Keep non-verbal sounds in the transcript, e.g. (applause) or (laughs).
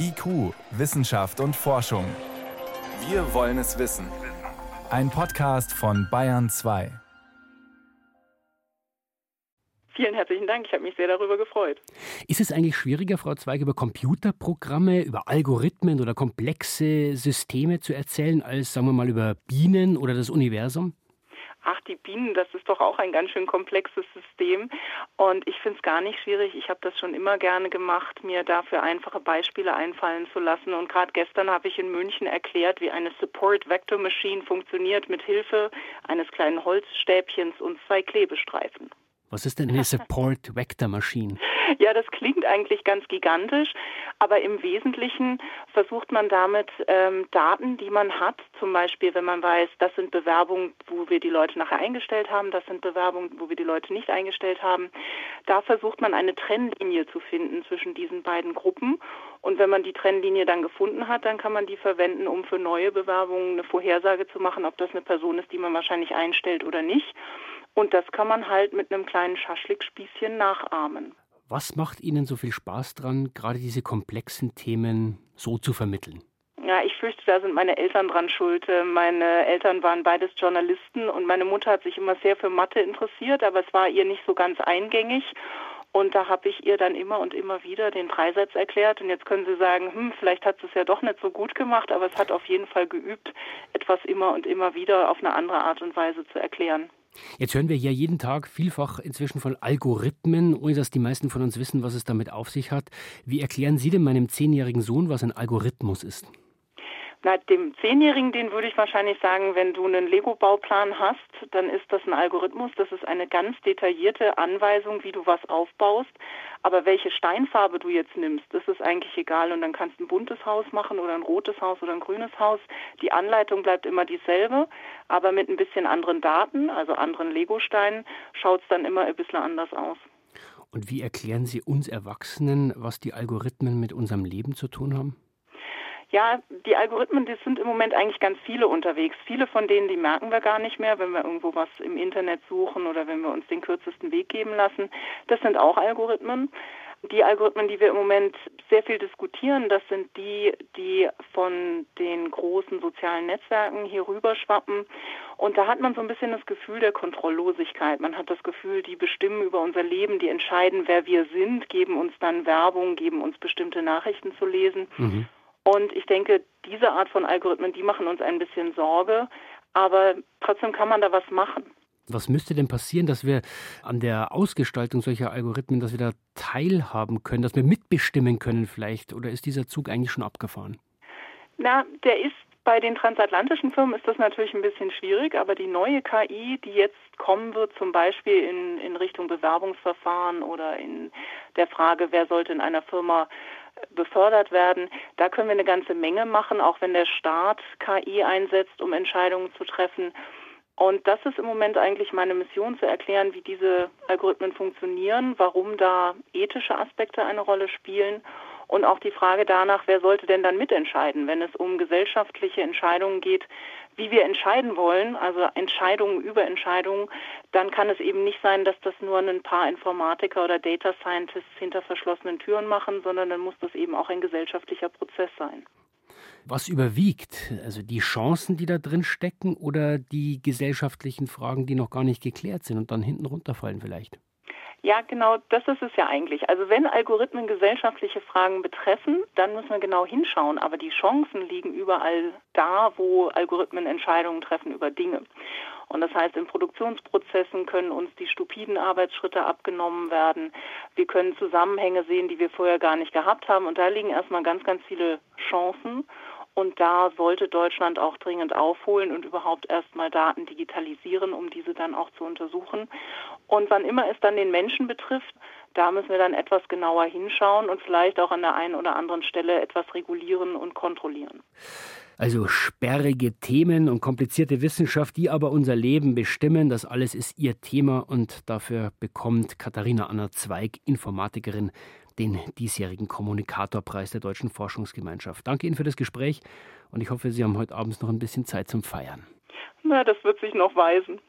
IQ, Wissenschaft und Forschung. Wir wollen es wissen. Ein Podcast von Bayern 2. Vielen herzlichen Dank, ich habe mich sehr darüber gefreut. Ist es eigentlich schwieriger, Frau Zweig, über Computerprogramme, über Algorithmen oder komplexe Systeme zu erzählen, als, sagen wir mal, über Bienen oder das Universum? Ach, die Bienen, das ist doch auch ein ganz schön komplexes System. Und ich finde es gar nicht schwierig. Ich habe das schon immer gerne gemacht, mir dafür einfache Beispiele einfallen zu lassen. Und gerade gestern habe ich in München erklärt, wie eine Support Vector Machine funktioniert mit Hilfe eines kleinen Holzstäbchens und zwei Klebestreifen. Was ist denn eine Support Vector Machine? (laughs) Ja, das klingt eigentlich ganz gigantisch, aber im Wesentlichen versucht man damit ähm, Daten, die man hat, zum Beispiel, wenn man weiß, das sind Bewerbungen, wo wir die Leute nachher eingestellt haben, das sind Bewerbungen, wo wir die Leute nicht eingestellt haben. Da versucht man eine Trennlinie zu finden zwischen diesen beiden Gruppen. Und wenn man die Trennlinie dann gefunden hat, dann kann man die verwenden, um für neue Bewerbungen eine Vorhersage zu machen, ob das eine Person ist, die man wahrscheinlich einstellt oder nicht. Und das kann man halt mit einem kleinen Schaschlikspießchen nachahmen. Was macht Ihnen so viel Spaß dran, gerade diese komplexen Themen so zu vermitteln? Ja, ich fürchte, da sind meine Eltern dran schuld. Meine Eltern waren beides Journalisten und meine Mutter hat sich immer sehr für Mathe interessiert, aber es war ihr nicht so ganz eingängig. Und da habe ich ihr dann immer und immer wieder den Dreisatz erklärt. Und jetzt können Sie sagen, hm, vielleicht hat sie es ja doch nicht so gut gemacht, aber es hat auf jeden Fall geübt, etwas immer und immer wieder auf eine andere Art und Weise zu erklären. Jetzt hören wir ja jeden Tag vielfach inzwischen von Algorithmen, ohne dass die meisten von uns wissen, was es damit auf sich hat. Wie erklären Sie denn meinem zehnjährigen Sohn, was ein Algorithmus ist? Na, dem Zehnjährigen, den würde ich wahrscheinlich sagen, wenn du einen Lego-Bauplan hast, dann ist das ein Algorithmus. Das ist eine ganz detaillierte Anweisung, wie du was aufbaust. Aber welche Steinfarbe du jetzt nimmst, das ist eigentlich egal. Und dann kannst du ein buntes Haus machen oder ein rotes Haus oder ein grünes Haus. Die Anleitung bleibt immer dieselbe, aber mit ein bisschen anderen Daten, also anderen Lego-Steinen, schaut es dann immer ein bisschen anders aus. Und wie erklären Sie uns Erwachsenen, was die Algorithmen mit unserem Leben zu tun haben? Ja, die Algorithmen, die sind im Moment eigentlich ganz viele unterwegs. Viele von denen, die merken wir gar nicht mehr, wenn wir irgendwo was im Internet suchen oder wenn wir uns den kürzesten Weg geben lassen. Das sind auch Algorithmen. Die Algorithmen, die wir im Moment sehr viel diskutieren, das sind die, die von den großen sozialen Netzwerken hier rüberschwappen. Und da hat man so ein bisschen das Gefühl der Kontrolllosigkeit. Man hat das Gefühl, die bestimmen über unser Leben, die entscheiden, wer wir sind, geben uns dann Werbung, geben uns bestimmte Nachrichten zu lesen. Mhm. Und ich denke, diese Art von Algorithmen, die machen uns ein bisschen Sorge, aber trotzdem kann man da was machen. Was müsste denn passieren, dass wir an der Ausgestaltung solcher Algorithmen, dass wir da teilhaben können, dass wir mitbestimmen können vielleicht? Oder ist dieser Zug eigentlich schon abgefahren? Na, der ist bei den transatlantischen Firmen ist das natürlich ein bisschen schwierig, aber die neue KI, die jetzt kommen wird, zum Beispiel in, in Richtung Bewerbungsverfahren oder in der Frage, wer sollte in einer Firma befördert werden. Da können wir eine ganze Menge machen, auch wenn der Staat KI einsetzt, um Entscheidungen zu treffen. Und das ist im Moment eigentlich meine Mission, zu erklären, wie diese Algorithmen funktionieren, warum da ethische Aspekte eine Rolle spielen und auch die Frage danach, wer sollte denn dann mitentscheiden, wenn es um gesellschaftliche Entscheidungen geht, wie wir entscheiden wollen, also Entscheidungen über Entscheidungen, dann kann es eben nicht sein, dass das nur ein paar Informatiker oder Data Scientists hinter verschlossenen Türen machen, sondern dann muss das eben auch ein gesellschaftlicher Prozess sein. Was überwiegt? Also die Chancen, die da drin stecken oder die gesellschaftlichen Fragen, die noch gar nicht geklärt sind und dann hinten runterfallen vielleicht? Ja, genau, das ist es ja eigentlich. Also wenn Algorithmen gesellschaftliche Fragen betreffen, dann müssen wir genau hinschauen. Aber die Chancen liegen überall da, wo Algorithmen Entscheidungen treffen über Dinge. Und das heißt, in Produktionsprozessen können uns die stupiden Arbeitsschritte abgenommen werden. Wir können Zusammenhänge sehen, die wir vorher gar nicht gehabt haben. Und da liegen erstmal ganz, ganz viele Chancen. Und da sollte Deutschland auch dringend aufholen und überhaupt erstmal Daten digitalisieren, um diese dann auch zu untersuchen. Und wann immer es dann den Menschen betrifft, da müssen wir dann etwas genauer hinschauen und vielleicht auch an der einen oder anderen Stelle etwas regulieren und kontrollieren. Also sperrige Themen und komplizierte Wissenschaft, die aber unser Leben bestimmen, das alles ist ihr Thema und dafür bekommt Katharina Anna Zweig, Informatikerin, den diesjährigen Kommunikatorpreis der Deutschen Forschungsgemeinschaft. Danke Ihnen für das Gespräch und ich hoffe, Sie haben heute Abend noch ein bisschen Zeit zum Feiern. Na, das wird sich noch weisen.